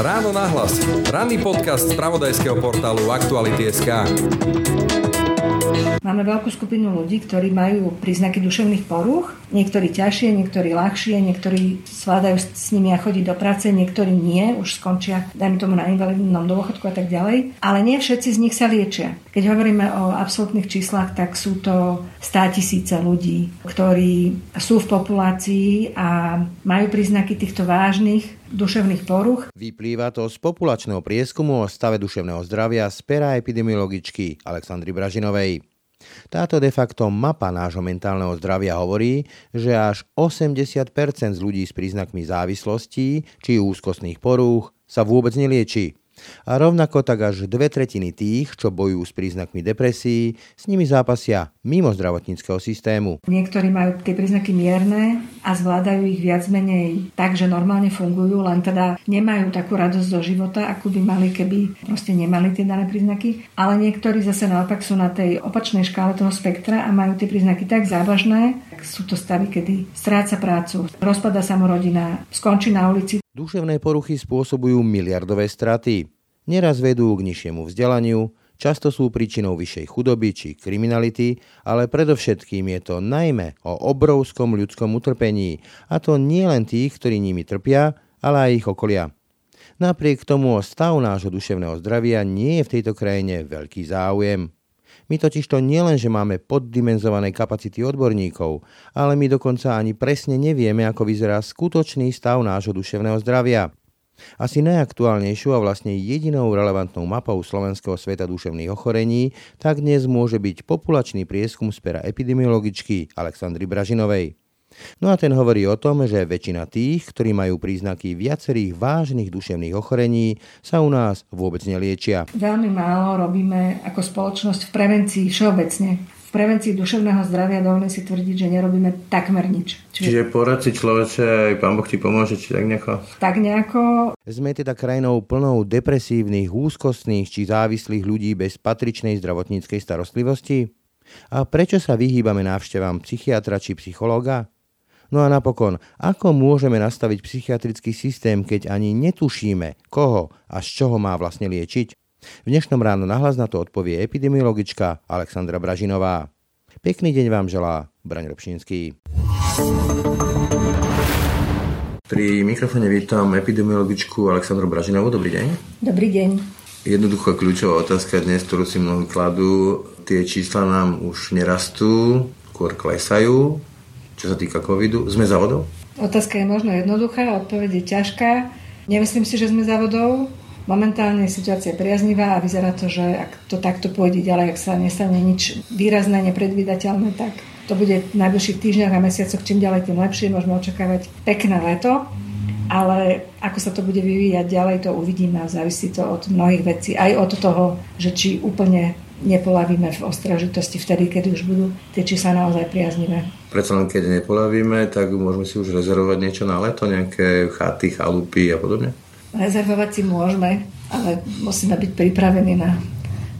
Ráno nahlas. Ranný podcast z pravodajského portálu Aktuality.sk. Máme veľkú skupinu ľudí, ktorí majú príznaky duševných porúch. Niektorí ťažšie, niektorí ľahšie, niektorí zvládajú s nimi a chodiť do práce, niektorí nie, už skončia, dajme tomu na invalidnom dôchodku a tak ďalej. Ale nie všetci z nich sa liečia. Keď hovoríme o absolútnych číslach, tak sú to 100 tisíce ľudí, ktorí sú v populácii a majú príznaky týchto vážnych duševných poruch. Vyplýva to z populačného prieskumu o stave duševného zdravia z pera epidemiologičky Aleksandry Bražinovej. Táto de facto mapa nášho mentálneho zdravia hovorí, že až 80% z ľudí s príznakmi závislostí či úzkostných porúch sa vôbec nelieči. A rovnako tak až dve tretiny tých, čo bojujú s príznakmi depresí, s nimi zápasia mimo zdravotníckého systému. Niektorí majú tie príznaky mierne a zvládajú ich viac menej tak, že normálne fungujú, len teda nemajú takú radosť zo života, akú by mali, keby proste nemali tie dané príznaky. Ale niektorí zase naopak sú na tej opačnej škále toho spektra a majú tie príznaky tak závažné, sú to stavy, kedy stráca prácu, rozpada sa mu rodina, skončí na ulici. Duševné poruchy spôsobujú miliardové straty. Neraz vedú k nižšiemu vzdelaniu, často sú príčinou vyššej chudoby či kriminality, ale predovšetkým je to najmä o obrovskom ľudskom utrpení, a to nie len tých, ktorí nimi trpia, ale aj ich okolia. Napriek tomu o stav nášho duševného zdravia nie je v tejto krajine veľký záujem. My totiž to nielen, že máme poddimenzované kapacity odborníkov, ale my dokonca ani presne nevieme, ako vyzerá skutočný stav nášho duševného zdravia. Asi najaktuálnejšou a vlastne jedinou relevantnou mapou slovenského sveta duševných ochorení tak dnes môže byť populačný prieskum z pera epidemiologičky Aleksandry Bražinovej. No a ten hovorí o tom, že väčšina tých, ktorí majú príznaky viacerých vážnych duševných ochorení, sa u nás vôbec neliečia. Veľmi málo robíme ako spoločnosť v prevencii všeobecne v prevencii duševného zdravia dovolím si tvrdiť, že nerobíme takmer nič. Čiže, Čiže porad si človeče, aj pán Boh ti pomôže, či tak nejako? Tak nejako. Sme teda krajinou plnou depresívnych, úzkostných či závislých ľudí bez patričnej zdravotníckej starostlivosti? A prečo sa vyhýbame návštevám psychiatra či psychológa? No a napokon, ako môžeme nastaviť psychiatrický systém, keď ani netušíme, koho a z čoho má vlastne liečiť? V dnešnom ráno nahlas na to odpovie epidemiologička Alexandra Bražinová. Pekný deň vám želá Braň Robšinský. Pri mikrofóne vítam epidemiologičku Aleksandru Bražinovú. Dobrý deň. Dobrý deň. Jednoduchá kľúčová otázka dnes, ktorú si mnohí kladú. Tie čísla nám už nerastú, skôr klesajú čo sa týka covidu? Sme za vodou? Otázka je možno jednoduchá, odpoveď je ťažká. Nemyslím si, že sme za vodou. Momentálne je situácia priaznivá a vyzerá to, že ak to takto pôjde ďalej, ak sa nestane nič výrazné, nepredvídateľné, tak to bude v najbližších týždňoch a mesiacoch čím ďalej, tým lepšie. Môžeme očakávať pekné leto, ale ako sa to bude vyvíjať ďalej, to uvidíme a závisí to od mnohých vecí. Aj od toho, že či úplne nepolavíme v ostražitosti vtedy, keď už budú tie čísla naozaj priaznivé. Predsa len keď nepolavíme, tak môžeme si už rezervovať niečo na leto, nejaké chaty, chalupy a podobne? Rezervovať si môžeme, ale musíme byť pripravení na,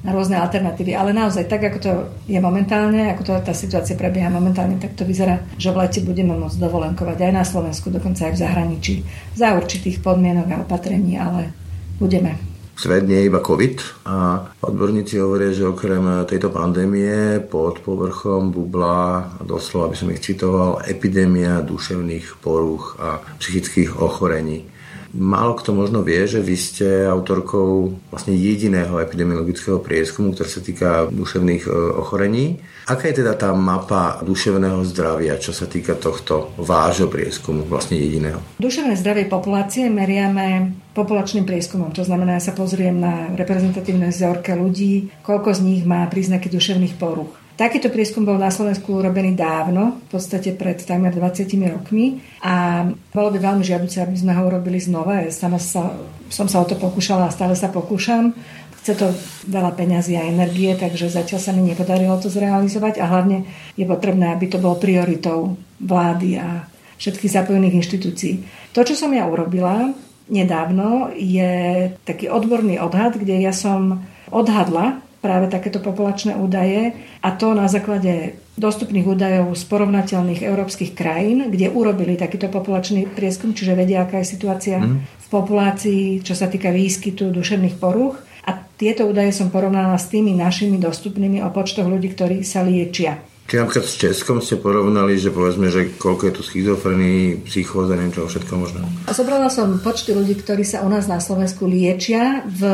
na rôzne alternatívy. Ale naozaj, tak ako to je momentálne, ako to, tá situácia prebieha momentálne, tak to vyzerá, že v lete budeme môcť dovolenkovať aj na Slovensku, dokonca aj v zahraničí, za určitých podmienok a opatrení, ale budeme. Svet nie je iba COVID a odborníci hovoria, že okrem tejto pandémie pod povrchom bubla, doslova by som ich citoval, epidémia duševných porúch a psychických ochorení. Málo kto možno vie, že vy ste autorkou vlastne jediného epidemiologického prieskumu, ktorý sa týka duševných e, ochorení. Aká je teda tá mapa duševného zdravia, čo sa týka tohto vášho prieskumu, vlastne jediného? Duševné zdravie populácie meriame populačným prieskumom. To znamená, ja sa pozriem na reprezentatívne vzorke ľudí, koľko z nich má príznaky duševných poruch. Takýto prieskum bol na Slovensku urobený dávno, v podstate pred takmer 20 rokmi a bolo by veľmi žiaduce, aby sme ho urobili znova. Ja sama sa, som sa o to pokúšala a stále sa pokúšam. Chce to veľa peňazí a energie, takže zatiaľ sa mi nepodarilo to zrealizovať a hlavne je potrebné, aby to bolo prioritou vlády a všetkých zapojených inštitúcií. To, čo som ja urobila nedávno, je taký odborný odhad, kde ja som odhadla práve takéto populačné údaje a to na základe dostupných údajov z porovnateľných európskych krajín, kde urobili takýto populačný prieskum, čiže vedia, aká je situácia mm. v populácii, čo sa týka výskytu duševných porúch. A tieto údaje som porovnala s tými našimi dostupnými o počtoch ľudí, ktorí sa liečia. Či napríklad s Českom ste porovnali, že povedzme, že koľko je tu schizofrení, psychóza, neviem čo, všetko možné? Zobrala som počty ľudí, ktorí sa u nás na Slovensku liečia v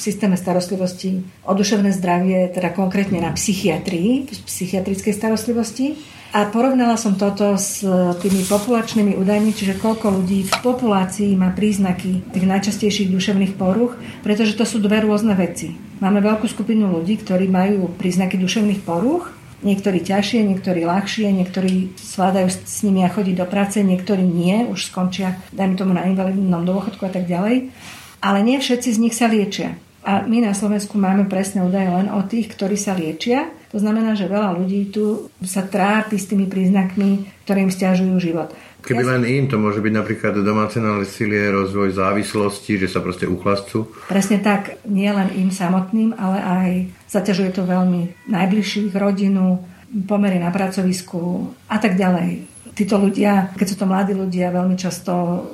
systéme starostlivosti o duševné zdravie, teda konkrétne na psychiatrii, v psychiatrickej starostlivosti. A porovnala som toto s tými populačnými údajmi, čiže koľko ľudí v populácii má príznaky tých najčastejších duševných poruch, pretože to sú dve rôzne veci. Máme veľkú skupinu ľudí, ktorí majú príznaky duševných poruch Niektorí ťažšie, niektorí ľahšie, niektorí zvládajú s nimi a chodiť do práce, niektorí nie, už skončia, dajme tomu na invalidnom dôchodku a tak ďalej. Ale nie všetci z nich sa liečia. A my na Slovensku máme presné údaje len o tých, ktorí sa liečia. To znamená, že veľa ľudí tu sa trápi s tými príznakmi, ktoré im stiažujú život. Keby ja len im, to môže byť napríklad domáce násilie, rozvoj závislosti, že sa proste uchlastú. Presne tak, nie len im samotným, ale aj zaťažuje to veľmi najbližších, rodinu, pomery na pracovisku a tak ďalej. Títo ľudia, keď sú to mladí ľudia, veľmi často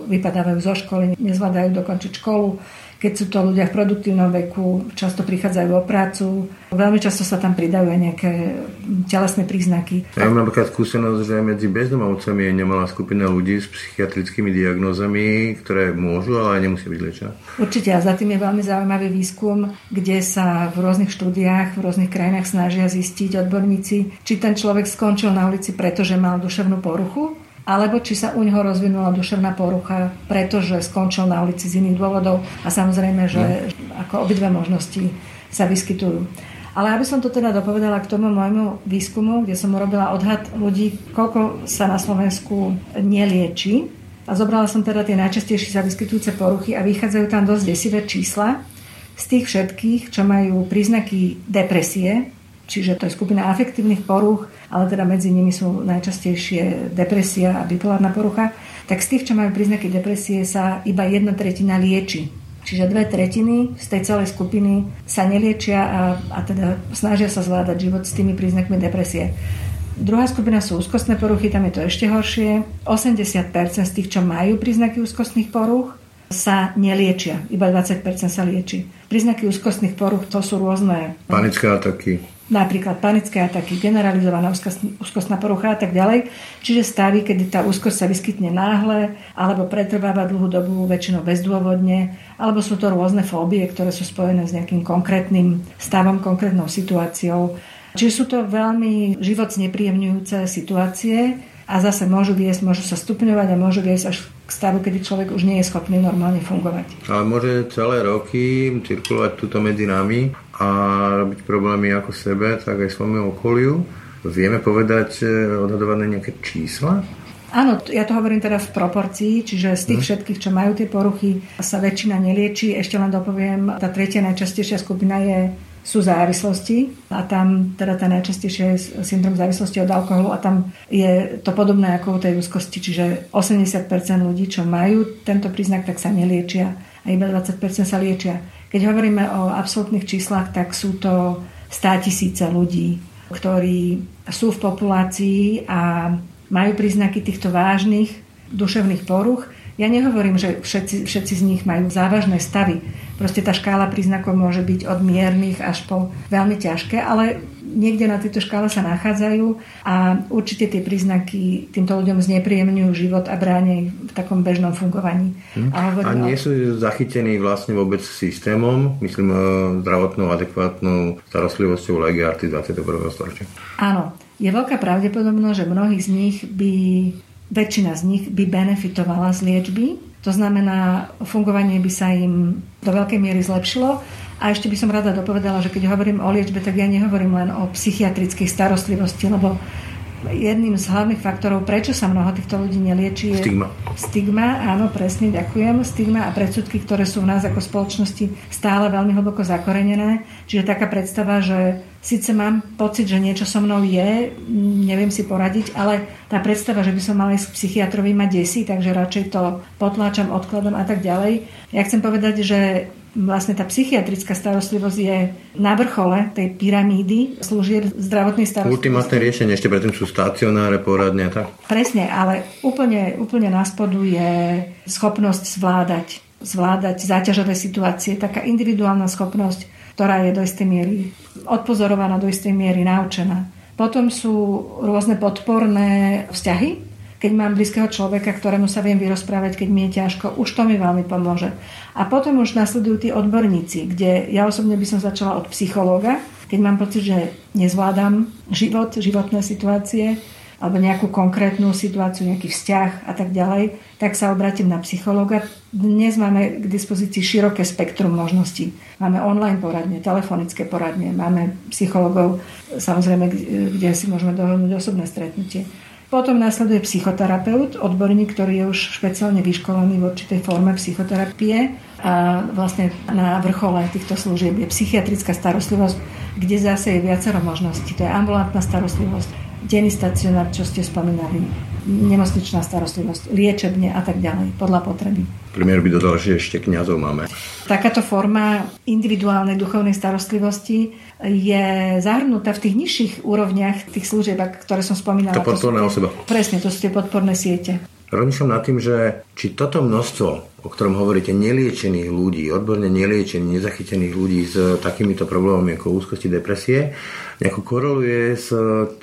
vypadávajú zo školy, nezvládajú dokončiť školu, keď sú to ľudia v produktívnom veku, často prichádzajú o prácu, veľmi často sa tam pridajú aj nejaké telesné príznaky. Ja mám napríklad skúsenosť, že medzi bezdomovcami je nemalá skupina ľudí s psychiatrickými diagnózami, ktoré môžu, ale aj nemusia byť liečené. Určite a za tým je veľmi zaujímavý výskum, kde sa v rôznych štúdiách, v rôznych krajinách snažia zistiť odborníci, či ten človek skončil na ulici, pretože mal duševnú poruchu, alebo či sa u neho rozvinula duševná porucha, pretože skončil na ulici z iných dôvodov a samozrejme, že no. ako obidve možnosti sa vyskytujú. Ale aby som to teda dopovedala k tomu môjmu výskumu, kde som urobila odhad ľudí, koľko sa na Slovensku nelieči. A zobrala som teda tie najčastejšie sa vyskytujúce poruchy a vychádzajú tam dosť desivé čísla. Z tých všetkých, čo majú príznaky depresie, čiže to je skupina afektívnych poruch, ale teda medzi nimi sú najčastejšie depresia a bipolárna porucha, tak z tých, čo majú príznaky depresie, sa iba jedna tretina lieči. Čiže dve tretiny z tej celej skupiny sa neliečia a, a teda snažia sa zvládať život s tými príznakmi depresie. Druhá skupina sú úzkostné poruchy, tam je to ešte horšie. 80% z tých, čo majú príznaky úzkostných poruch, sa neliečia. Iba 20% sa lieči. Príznaky úzkostných poruch to sú rôzne... Panické ataky napríklad panické ataky, generalizovaná úzkostná porucha a tak ďalej. Čiže stavy, kedy tá úzkosť sa vyskytne náhle alebo pretrváva dlhú dobu, väčšinou bezdôvodne, alebo sú to rôzne fóbie, ktoré sú spojené s nejakým konkrétnym stavom, konkrétnou situáciou. Čiže sú to veľmi život znepríjemňujúce situácie a zase môžu viesť, môžu sa stupňovať a môžu viesť až k stavu, kedy človek už nie je schopný normálne fungovať. Ale môže celé roky cirkulovať túto medzi nami a robiť problémy ako sebe, tak aj svojmu okoliu. Vieme povedať, e, odhadované nejaké čísla? Áno, ja to hovorím teda v proporcii, čiže z tých hm. všetkých, čo majú tie poruchy, sa väčšina nelieči. Ešte len dopoviem, tá tretia najčastejšia skupina je sú závislosti a tam teda tá najčastejšia je syndrom závislosti od alkoholu a tam je to podobné ako u tej úzkosti, čiže 80% ľudí, čo majú tento príznak, tak sa neliečia a iba 20% sa liečia. Keď hovoríme o absolútnych číslach, tak sú to 100 tisíce ľudí, ktorí sú v populácii a majú príznaky týchto vážnych duševných poruch ja nehovorím, že všetci, všetci z nich majú závažné stavy. Proste tá škála príznakov môže byť od miernych až po veľmi ťažké, ale niekde na tejto škále sa nachádzajú a určite tie príznaky týmto ľuďom znepríjemňujú život a bránia v takom bežnom fungovaní. Hm. A, a nie sú zachytení vlastne vôbec systémom, myslím zdravotnou, adekvátnou starostlivosťou legiarty 21. storočia? Áno. Je veľká pravdepodobnosť, že mnohí z nich by väčšina z nich by benefitovala z liečby. To znamená, fungovanie by sa im do veľkej miery zlepšilo. A ešte by som rada dopovedala, že keď hovorím o liečbe, tak ja nehovorím len o psychiatrickej starostlivosti, lebo jedným z hlavných faktorov, prečo sa mnoho týchto ľudí nelieči, je stigma. Stigma, áno, presne, ďakujem. Stigma a predsudky, ktoré sú v nás ako spoločnosti stále veľmi hlboko zakorenené. Čiže taká predstava, že síce mám pocit, že niečo so mnou je, neviem si poradiť, ale tá predstava, že by som mala ísť k psychiatrovi ma desí, takže radšej to potláčam, odkladom a tak ďalej. Ja chcem povedať, že vlastne tá psychiatrická starostlivosť je na vrchole tej pyramídy služieb zdravotnej starostlivosti. Ultimátne riešenie, ešte predtým sú stacionáre, poradne a tak. Presne, ale úplne, úplne na spodu je schopnosť zvládať, zvládať záťažové situácie, taká individuálna schopnosť, ktorá je do istej miery odpozorovaná, do istej miery naučená. Potom sú rôzne podporné vzťahy, keď mám blízkeho človeka, ktorému sa viem vyrozprávať, keď mi je ťažko, už to mi veľmi pomôže. A potom už nasledujú tí odborníci, kde ja osobne by som začala od psychológa, keď mám pocit, že nezvládam život, životné situácie, alebo nejakú konkrétnu situáciu, nejaký vzťah a tak ďalej, tak sa obratím na psychológa. Dnes máme k dispozícii široké spektrum možností. Máme online poradne, telefonické poradne, máme psychológov, samozrejme, kde si môžeme dohodnúť osobné stretnutie. Potom následuje psychoterapeut, odborník, ktorý je už špeciálne vyškolený v určitej forme psychoterapie a vlastne na vrchole týchto služieb je psychiatrická starostlivosť, kde zase je viacero možností. To je ambulantná starostlivosť, denný stacionár, čo ste spomínali, nemocničná starostlivosť, liečebne a tak ďalej, podľa potreby. Premiér by dodal, že ešte kňazov máme. Takáto forma individuálnej duchovnej starostlivosti je zahrnutá v tých nižších úrovniach tých služieb, ktoré som spomínala. To podporná osoba. Presne, to sú tie podporné siete. Rozmýšľam nad tým, že či toto množstvo, o ktorom hovoríte, neliečených ľudí, odborne neliečených, nezachytených ľudí s takýmito problémami ako úzkosti, depresie, nejako koreluje s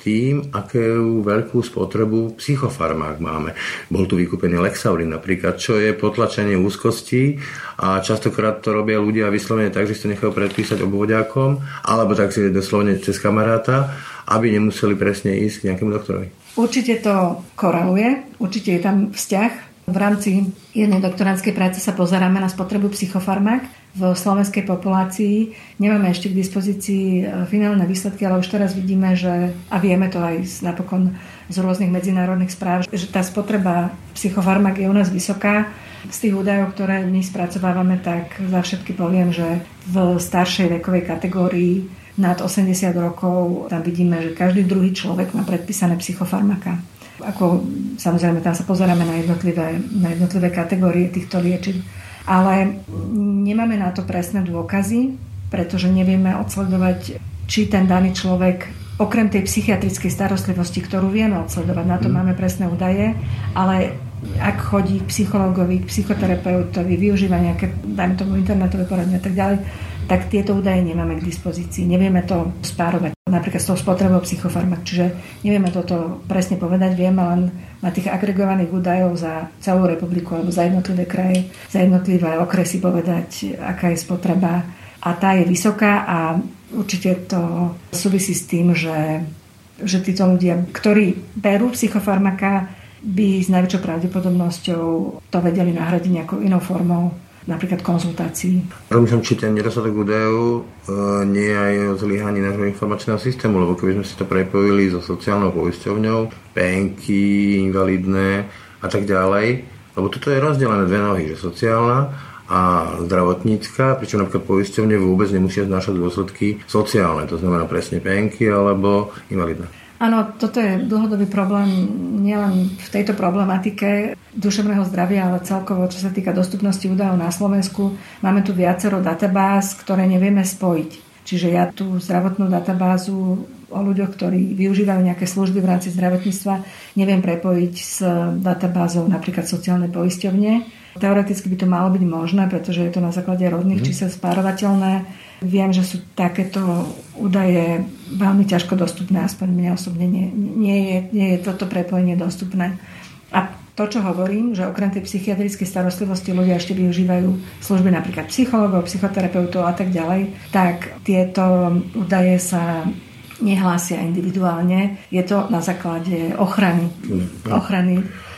tým, akú veľkú spotrebu psychofarmák máme. Bol tu vykúpený Lexaurin napríklad, čo je potlačenie úzkosti a častokrát to robia ľudia vyslovene tak, že si to nechajú predpísať obvodiakom, alebo tak si doslovene cez kamaráta, aby nemuseli presne ísť k nejakému doktorovi. Určite to koreluje, určite je tam vzťah. V rámci jednej doktoránskej práce sa pozeráme na spotrebu psychofarmák v slovenskej populácii. Nemáme ešte k dispozícii e, finálne výsledky, ale už teraz vidíme, že, a vieme to aj napokon z rôznych medzinárodných správ, že tá spotreba psychofarmák je u nás vysoká. Z tých údajov, ktoré my spracovávame, tak za všetky poviem, že v staršej vekovej kategórii nad 80 rokov, tam vidíme, že každý druhý človek má predpísané psychofarmaka. Ako, samozrejme, tam sa pozeráme na jednotlivé, na jednotlivé kategórie týchto liečiv. Ale nemáme na to presné dôkazy, pretože nevieme odsledovať, či ten daný človek okrem tej psychiatrickej starostlivosti, ktorú vieme odsledovať, na to mm. máme presné údaje, ale ak chodí k psychologovi, k psychoterapeutovi, využíva nejaké, dajme tomu internetové poradne a tak ďalej, tak tieto údaje nemáme k dispozícii. Nevieme to spárovať napríklad s tou spotrebou psychofarmak, čiže nevieme toto presne povedať, vieme len na tých agregovaných údajov za celú republiku alebo za jednotlivé kraje, za jednotlivé okresy povedať, aká je spotreba. A tá je vysoká a určite to súvisí s tým, že, že títo ľudia, ktorí berú psychofarmaka, by s najväčšou pravdepodobnosťou to vedeli nahradiť nejakou inou formou napríklad konzultácií. Rozmýšľam, či ten nedostatok údajov e, nie je aj o zlyhaní nášho informačného systému, lebo keby sme si to prepojili so sociálnou poisťovňou, penky, invalidné a tak ďalej, lebo toto je rozdelené dve nohy, že sociálna a zdravotnícka, pričom napríklad poisťovne vôbec nemusia znášať dôsledky sociálne, to znamená presne penky alebo invalidné. Áno, toto je dlhodobý problém nielen v tejto problematike duševného zdravia, ale celkovo, čo sa týka dostupnosti údajov na Slovensku. Máme tu viacero databáz, ktoré nevieme spojiť. Čiže ja tú zdravotnú databázu o ľuďoch, ktorí využívajú nejaké služby v rámci zdravotníctva, neviem prepojiť s databázou napríklad sociálnej poisťovne. Teoreticky by to malo byť možné, pretože je to na základe rodných mm. čísel spárovateľné Viem, že sú takéto údaje veľmi ťažko dostupné, aspoň mne osobne nie, nie, je, nie je toto prepojenie dostupné. A to, čo hovorím, že okrem tej psychiatrickej starostlivosti ľudia ešte využívajú služby napríklad psychologov, psychoterapeutov a tak ďalej, tak tieto údaje sa nehlásia individuálne. Je to na základe ochrany. Mm, ochrany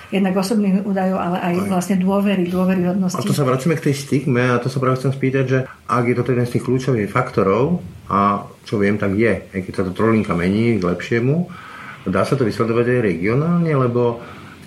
jednak osobných údajov, ale aj, aj. vlastne dôvery, dôveryhodnosti. A to sa vracíme k tej stigme a to sa práve chcem spýtať, že ak je to jeden z tých kľúčových faktorov, a čo viem, tak je, aj keď sa to trolinka mení k lepšiemu, dá sa to vysledovať aj regionálne, lebo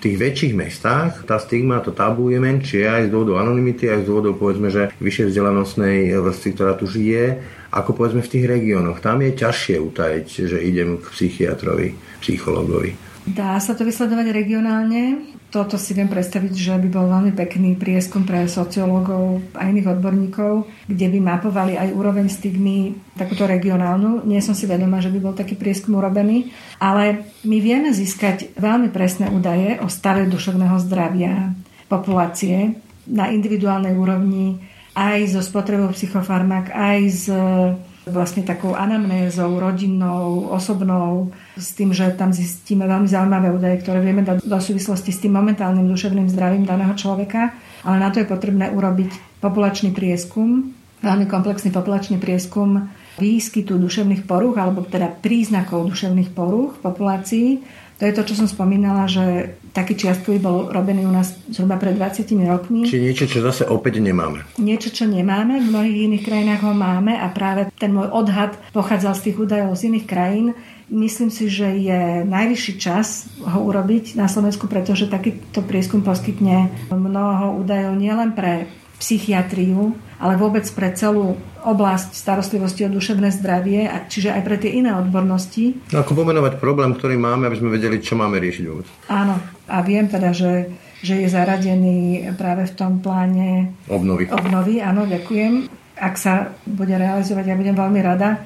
tých väčších mestách tá stigma, to tabu je menšie aj z dôvodu anonymity, aj z dôvodu povedzme, že vyššie vzdelanostnej vrstvy, ktorá tu žije, ako povedzme v tých regiónoch. Tam je ťažšie utajiť, že idem k psychiatrovi, psychologovi. Dá sa to vysledovať regionálne. Toto si viem predstaviť, že by bol veľmi pekný prieskum pre sociológov a iných odborníkov, kde by mapovali aj úroveň stigmy takúto regionálnu. Nie som si vedomá, že by bol taký prieskum urobený, ale my vieme získať veľmi presné údaje o stave duševného zdravia populácie na individuálnej úrovni, aj so spotrebou psychofarmak, aj s vlastne takou anamnézou, rodinnou, osobnou, s tým, že tam zistíme veľmi zaujímavé údaje, ktoré vieme dať do súvislosti s tým momentálnym duševným zdravím daného človeka, ale na to je potrebné urobiť populačný prieskum, veľmi komplexný populačný prieskum výskytu duševných porúch, alebo teda príznakov duševných porúch v populácii, to je to, čo som spomínala, že taký čiastkový bol robený u nás zhruba pred 20 rokmi. Či niečo, čo zase opäť nemáme. Niečo, čo nemáme, v mnohých iných krajinách ho máme a práve ten môj odhad pochádzal z tých údajov z iných krajín. Myslím si, že je najvyšší čas ho urobiť na Slovensku, pretože takýto prieskum poskytne mnoho údajov nielen pre psychiatriu, ale vôbec pre celú oblasť starostlivosti o duševné zdravie, a čiže aj pre tie iné odbornosti. No, ako pomenovať problém, ktorý máme, aby sme vedeli, čo máme riešiť vôbec. Áno, a viem teda, že, že je zaradený práve v tom pláne obnovy. Obnovy, áno, ďakujem. Ak sa bude realizovať, ja budem veľmi rada.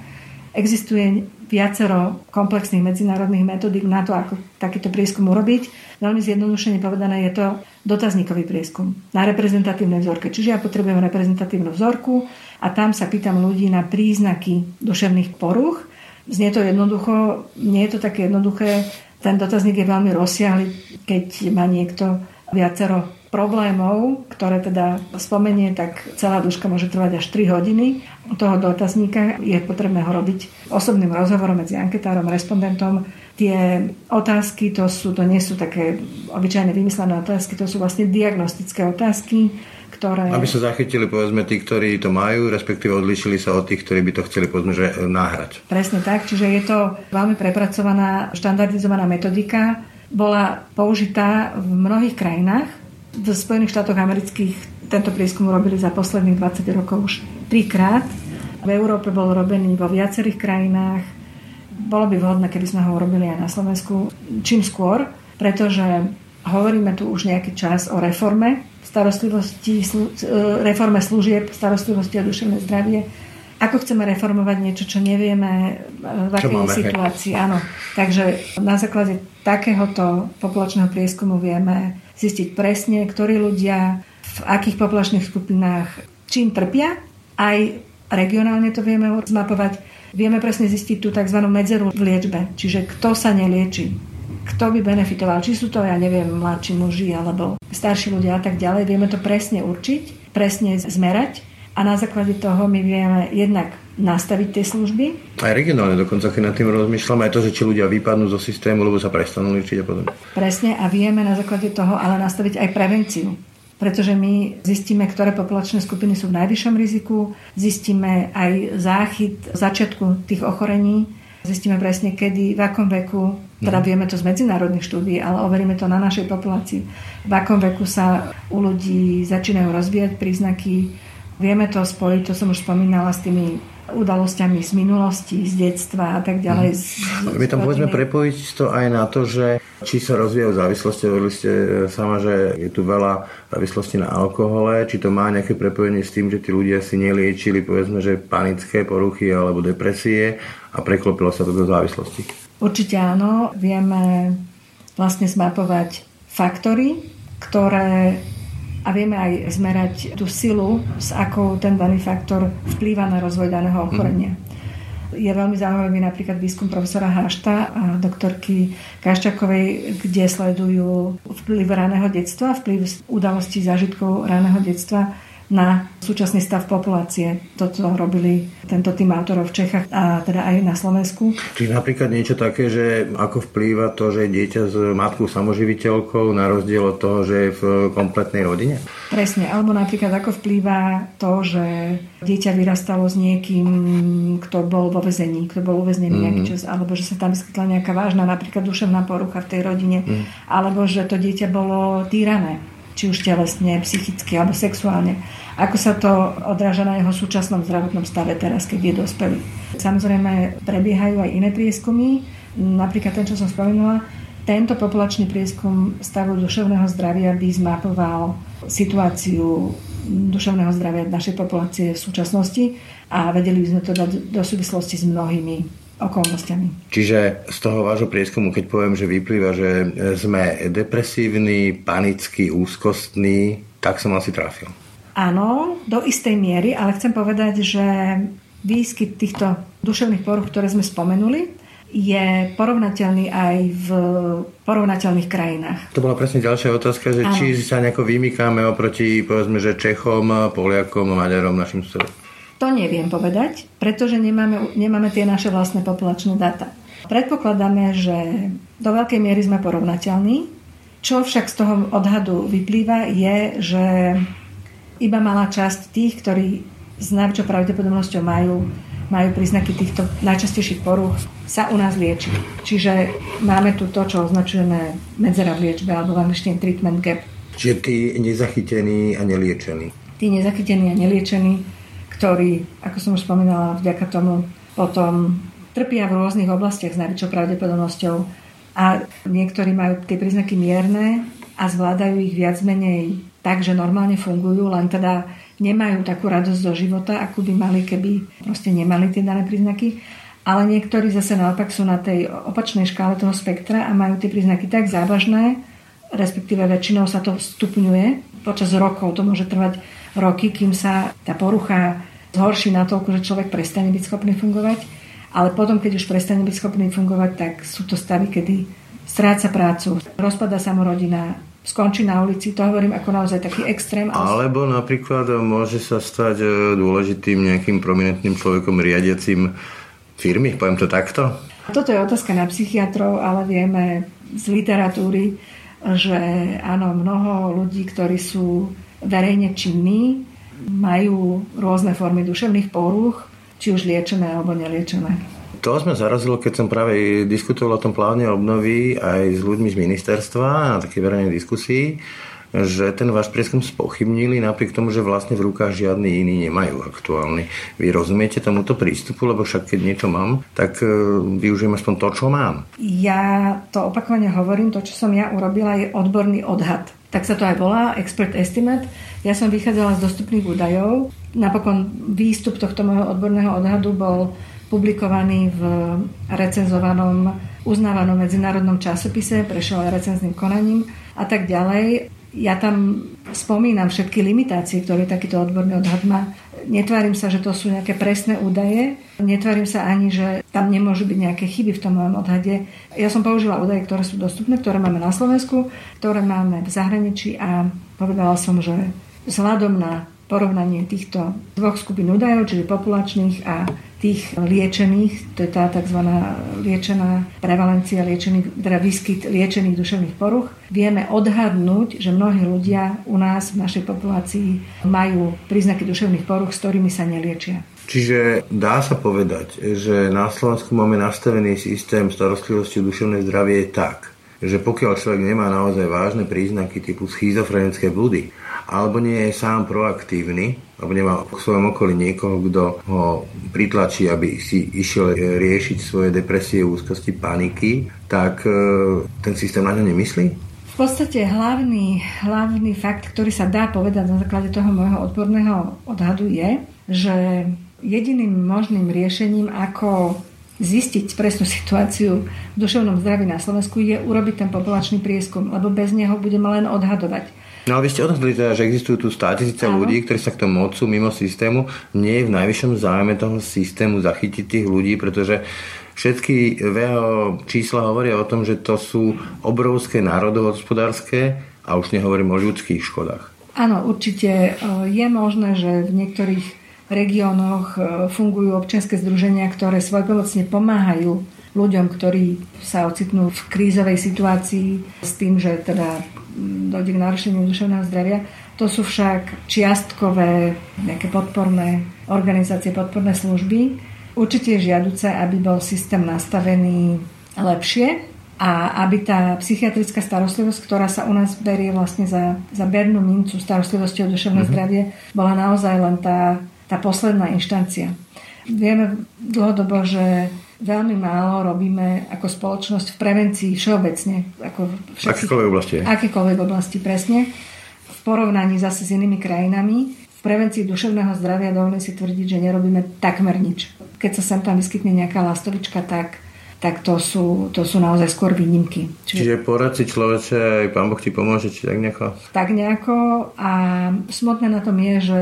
Existuje viacero komplexných medzinárodných metodík na to, ako takýto prieskum urobiť. Veľmi zjednodušene povedané je to dotazníkový prieskum na reprezentatívnej vzorke. Čiže ja potrebujem reprezentatívnu vzorku a tam sa pýtam ľudí na príznaky duševných poruch. Znie to jednoducho, nie je to také jednoduché. Ten dotazník je veľmi rozsiahly, keď má niekto viacero problémov, ktoré teda spomenie, tak celá duška môže trvať až 3 hodiny. U toho dotazníka je potrebné ho robiť osobným rozhovorom medzi anketárom, respondentom. Tie otázky, to, sú, to nie sú také obyčajne vymyslené otázky, to sú vlastne diagnostické otázky, ktoré... Aby sa zachytili, povedzme, tí, ktorí to majú, respektíve odlišili sa od tých, ktorí by to chceli, povedzme, že náhrať. Presne tak, čiže je to veľmi prepracovaná, štandardizovaná metodika, bola použitá v mnohých krajinách, v Spojených štátoch amerických tento prieskum robili za posledných 20 rokov už trikrát. V Európe bol robený vo viacerých krajinách. Bolo by vhodné, keby sme ho urobili aj na Slovensku čím skôr, pretože hovoríme tu už nejaký čas o reforme starostlivosti, e, reforme služieb starostlivosti a duševné zdravie. Ako chceme reformovať niečo, čo nevieme, e, v akej situácii. Áno. Takže na základe takéhoto populačného prieskumu vieme zistiť presne, ktorí ľudia v akých populačných skupinách čím trpia. Aj regionálne to vieme zmapovať. Vieme presne zistiť tú tzv. medzeru v liečbe, čiže kto sa nelieči, kto by benefitoval, či sú to, ja neviem, mladší muži alebo starší ľudia a tak ďalej. Vieme to presne určiť, presne zmerať a na základe toho my vieme jednak nastaviť tie služby. Aj regionálne dokonca, keď nad tým rozmýšľam, aj to, že či ľudia vypadnú zo systému, lebo sa prestanú liečiť a podobne. Presne a vieme na základe toho ale nastaviť aj prevenciu. Pretože my zistíme, ktoré populačné skupiny sú v najvyššom riziku, zistíme aj záchyt začiatku tých ochorení, zistíme presne kedy, v akom veku, teda mhm. vieme to z medzinárodných štúdí, ale overíme to na našej populácii, v akom veku sa u ľudí začínajú rozvíjať príznaky. Vieme to spojiť, to som už spomínala, s tými udalosťami z minulosti, z detstva a tak ďalej. Mm. My tam povedzme prepojiť to aj na to, že či sa rozvíjajú závislosti, hovorili ste e, sama, že je tu veľa závislosti na alkohole, či to má nejaké prepojenie s tým, že tí ľudia si neliečili povedzme, že panické poruchy alebo depresie a preklopilo sa to do závislosti. Určite áno, vieme vlastne zmapovať faktory, ktoré a vieme aj zmerať tú silu, s akou ten daný faktor vplýva na rozvoj daného ochorenia. Mm. Je veľmi zaujímavý napríklad výskum profesora Hašta a doktorky Kaščakovej, kde sledujú vplyv raného detstva, vplyv udalostí zážitkov raného detstva na súčasný stav populácie. Toto robili tento tým autorov v Čechách a teda aj na Slovensku. Čiže napríklad niečo také, že ako vplýva to, že dieťa s matkou samoživiteľkou na rozdiel od toho, že je v kompletnej rodine? Presne, alebo napríklad ako vplýva to, že dieťa vyrastalo s niekým, kto bol vo vezení, kto bol uväznený mm-hmm. nejaký čas, alebo že sa tam vyskytla nejaká vážna napríklad duševná porucha v tej rodine, mm. alebo že to dieťa bolo týrané či už telesne, psychicky alebo sexuálne. Ako sa to odráža na jeho súčasnom zdravotnom stave teraz, keď je dospelý. Samozrejme, prebiehajú aj iné prieskumy, napríklad ten, čo som spomínala, Tento populačný prieskum stavu duševného zdravia by zmapoval situáciu duševného zdravia našej populácie v súčasnosti a vedeli by sme to dať do súvislosti s mnohými okolnostiami. Čiže z toho vášho prieskumu, keď poviem, že vyplýva, že sme depresívni, panickí, úzkostní, tak som asi trafil. Áno, do istej miery, ale chcem povedať, že výskyt týchto duševných poruch, ktoré sme spomenuli, je porovnateľný aj v porovnateľných krajinách. To bola presne ďalšia otázka, že či sa nejako vymykáme oproti povedzme, že Čechom, Poliakom, Maďarom, našim. To neviem povedať, pretože nemáme, nemáme tie naše vlastné populačné data. Predpokladáme, že do veľkej miery sme porovnateľní. Čo však z toho odhadu vyplýva je, že iba malá časť tých, ktorí s najväčšou pravdepodobnosťou majú majú príznaky týchto najčastejších poruch, sa u nás lieči. Čiže máme tu to, čo označujeme medzera v liečbe, alebo v angličtine treatment gap. Čiže tí nezachytení a neliečení. Tí nezachytení a neliečení, ktorí, ako som už spomínala, vďaka tomu potom trpia v rôznych oblastiach s najväčšou pravdepodobnosťou a niektorí majú tie príznaky mierne a zvládajú ich viac menej tak, že normálne fungujú, len teda nemajú takú radosť zo života, akú by mali, keby proste nemali tie dané príznaky. Ale niektorí zase naopak sú na tej opačnej škále toho spektra a majú tie príznaky tak závažné, respektíve väčšinou sa to stupňuje. Počas rokov to môže trvať roky, kým sa tá porucha zhorší natoľko, že človek prestane byť schopný fungovať. Ale potom, keď už prestane byť schopný fungovať, tak sú to stavy, kedy stráca prácu, rozpada sa mu rodina, skončí na ulici. To hovorím ako naozaj taký extrém. Alebo napríklad môže sa stať e, dôležitým nejakým prominentným človekom riadiacim firmy, poviem to takto? Toto je otázka na psychiatrov, ale vieme z literatúry, že áno, mnoho ľudí, ktorí sú verejne činní, majú rôzne formy duševných porúch, či už liečené alebo neliečené. To sme zarazilo, keď som práve diskutoval o tom pláne obnovy aj s ľuďmi z ministerstva na takej verejnej diskusii, že ten váš prieskum spochybnili napriek tomu, že vlastne v rukách žiadny iný nemajú aktuálny. Vy rozumiete tomuto prístupu, lebo však keď niečo mám, tak e, využijem aspoň to, čo mám. Ja to opakovane hovorím, to, čo som ja urobila, je odborný odhad. Tak sa to aj volá, expert estimate. Ja som vychádzala z dostupných údajov. Napokon výstup tohto môjho odborného odhadu bol publikovaný v recenzovanom, uznávanom medzinárodnom časopise, prešiel aj recenzným konaním a tak ďalej. Ja tam spomínam všetky limitácie, ktoré takýto odborný odhad má. Netvárim sa, že to sú nejaké presné údaje. Netvárim sa ani, že tam nemôžu byť nejaké chyby v tom mojom odhade. Ja som použila údaje, ktoré sú dostupné, ktoré máme na Slovensku, ktoré máme v zahraničí a povedala som, že vzhľadom na porovnanie týchto dvoch skupín údajov, čiže populačných a tých liečených, to je tá tzv. liečená prevalencia, liečených, teda výskyt liečených duševných poruch, vieme odhadnúť, že mnohí ľudia u nás v našej populácii majú príznaky duševných poruch, s ktorými sa neliečia. Čiže dá sa povedať, že na Slovensku máme nastavený systém starostlivosti o duševné zdravie tak, že pokiaľ človek nemá naozaj vážne príznaky typu schizofrenické blúdy, alebo nie je sám proaktívny, alebo nemá v svojom okolí niekoho, kto ho pritlačí, aby si išiel riešiť svoje depresie, úzkosti, paniky, tak e, ten systém na ňo nemyslí? V podstate hlavný, hlavný fakt, ktorý sa dá povedať na základe toho môjho odborného odhadu je, že jediným možným riešením, ako zistiť presnú situáciu v duševnom zdraví na Slovensku je urobiť ten populačný prieskum, lebo bez neho budeme len odhadovať. No ale vy ste odhadli teda, že existujú tu státisíce ľudí, ktorí sa k tomu mocú mimo systému. Nie je v najvyššom záujme toho systému zachytiť tých ľudí, pretože všetky VHO čísla hovoria o tom, že to sú obrovské národohospodárske a už nehovorím o ľudských škodách. Áno, určite je možné, že v niektorých regiónoch fungujú občianske združenia, ktoré svojpomocne pomáhajú ľuďom, ktorí sa ocitnú v krízovej situácii s tým, že teda dojde k narušeniu duševného zdravia. To sú však čiastkové nejaké podporné organizácie, podporné služby. Určite je žiaduce, aby bol systém nastavený lepšie a aby tá psychiatrická starostlivosť, ktorá sa u nás berie vlastne za, za bernú mincu starostlivosti o duševné mm-hmm. zdravie, bola naozaj len tá, tá posledná inštancia. Vieme dlhodobo, že veľmi málo robíme ako spoločnosť v prevencii všeobecne. Ako akékoľvek oblasti. Akékoľvek oblasti, presne. V porovnaní zase s inými krajinami. V prevencii duševného zdravia dovolím si tvrdiť, že nerobíme takmer nič. Keď sa sem tam vyskytne nejaká lastovička, tak tak to sú, to sú naozaj skôr výnimky. Čiže, Čiže porad si človeče, aj pán Boh ti pomôže, či tak nejako? Tak nejako a smutné na tom je, že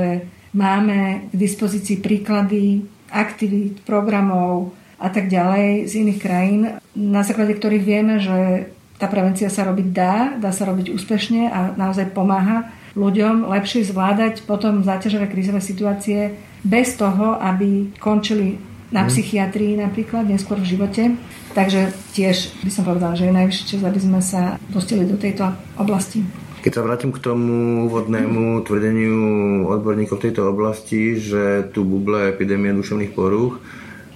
máme k dispozícii príklady aktivít, programov a tak ďalej z iných krajín, na základe ktorých vieme, že tá prevencia sa robiť dá, dá sa robiť úspešne a naozaj pomáha ľuďom lepšie zvládať potom záťažové krízové situácie bez toho, aby končili na mhm. psychiatrii napríklad, neskôr v živote. Takže tiež by som povedala, že je najvyšší čas, aby sme sa pustili do tejto oblasti. Keď sa vrátim k tomu úvodnému tvrdeniu odborníkov v tejto oblasti, že tu buble epidémia duševných porúch,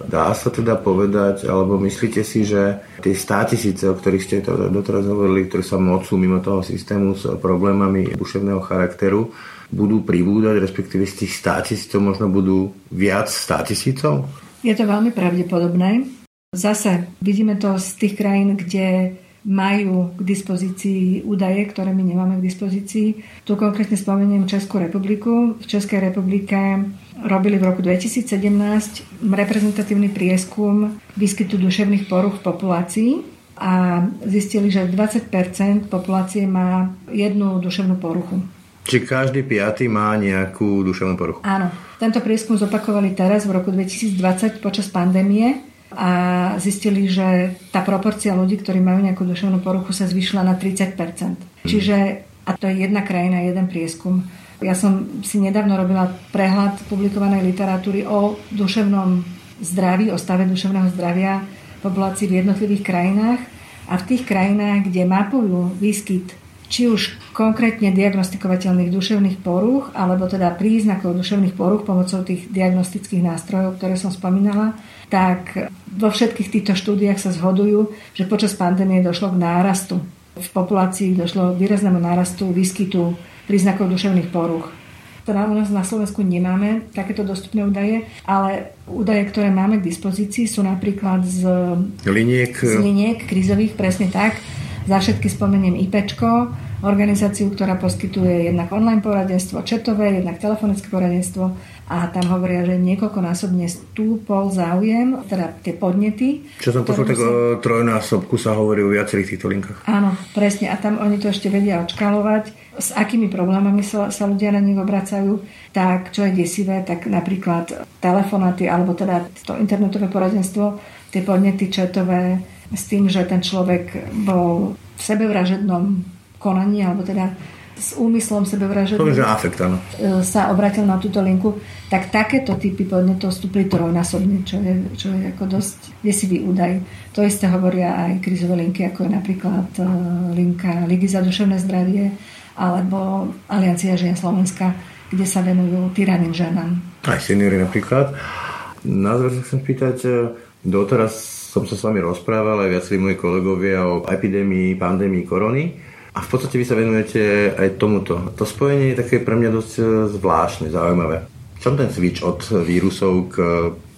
Dá sa teda povedať, alebo myslíte si, že tie státisíce, o ktorých ste to doteraz hovorili, ktoré sa mocú mimo toho systému s problémami duševného charakteru, budú pribúdať, respektíve z tých státisícov možno budú viac státisícov? Je to veľmi pravdepodobné. Zase vidíme to z tých krajín, kde majú k dispozícii údaje, ktoré my nemáme k dispozícii. Tu konkrétne spomeniem Českú republiku. V Českej republike robili v roku 2017 reprezentatívny prieskum výskytu duševných poruch v populácii a zistili, že 20% populácie má jednu duševnú poruchu. Či každý piatý má nejakú duševnú poruchu? Áno. Tento prieskum zopakovali teraz v roku 2020 počas pandémie a zistili, že tá proporcia ľudí, ktorí majú nejakú duševnú poruchu, sa zvyšila na 30% Čiže, a to je jedna krajina, jeden prieskum. Ja som si nedávno robila prehľad publikovanej literatúry o duševnom zdraví, o stave duševného zdravia populácií v jednotlivých krajinách. A v tých krajinách, kde mapujú výskyt či už konkrétne diagnostikovateľných duševných porúch, alebo teda príznakov duševných porúch pomocou tých diagnostických nástrojov, ktoré som spomínala, tak vo všetkých týchto štúdiách sa zhodujú, že počas pandémie došlo k nárastu. V populácii došlo k výraznému nárastu výskytu príznakov duševných porúch. Teda u nás na Slovensku nemáme takéto dostupné údaje, ale údaje, ktoré máme k dispozícii, sú napríklad z liniek, z liniek krízových, presne tak, za všetky spomeniem IPčko, organizáciu, ktorá poskytuje jednak online poradenstvo, četové, jednak telefonické poradenstvo a tam hovoria, že niekoľkonásobne stúpol záujem, teda tie podnety. Čo som počul, tak o trojnásobku sa hovorí o viacerých týchto linkách. Áno, presne. A tam oni to ešte vedia odškalovať, s akými problémami sa, sa ľudia na nich obracajú. Tak, čo je desivé, tak napríklad telefonáty, alebo teda to internetové poradenstvo, tie podnety četové, s tým, že ten človek bol v sebevražednom konaní, alebo teda s úmyslom sebevražedným že afekt, áno. E, sa obratil na túto linku, tak takéto typy podnetov vstúpili trojnásobne, čo je, čo je ako dosť desivý údaj. To isté hovoria aj krizové linky, ako je napríklad e, linka Ligy za duševné zdravie alebo Aliancia žien Slovenska, kde sa venujú tyraným ženám. Aj seniory napríklad. Na záver sa chcem spýtať, e, doteraz som sa s vami rozprával aj viacerí moji kolegovia o epidémii, pandémii korony. A v podstate vy sa venujete aj tomuto. To spojenie je také pre mňa dosť e, zvláštne, zaujímavé. Čom ten switch od vírusov k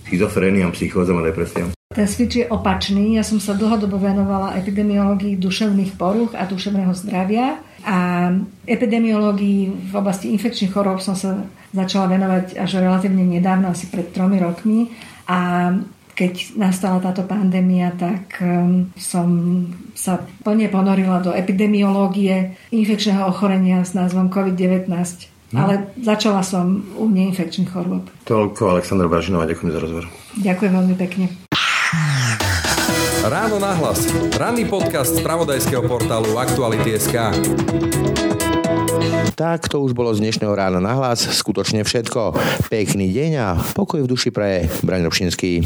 schizofréniám, psychózom a depresiám? Ten switch je opačný. Ja som sa dlhodobo venovala epidemiológii duševných poruch a duševného zdravia. A epidemiológii v oblasti infekčných chorób som sa začala venovať až relatívne nedávno, asi pred tromi rokmi. A keď nastala táto pandémia, tak um, som sa plne ponorila do epidemiológie infekčného ochorenia s názvom COVID-19. No. Ale začala som u neinfekčných chorôb. Toľko Aleksandra Bažinová, ďakujem za rozhovor. Ďakujem veľmi pekne. Ráno nahlas. Ranný podcast z pravodajského portálu Aktuality.sk. Tak to už bolo z dnešného rána na hlas. Skutočne všetko. Pekný deň a pokoj v duši pre Braň Robšinský.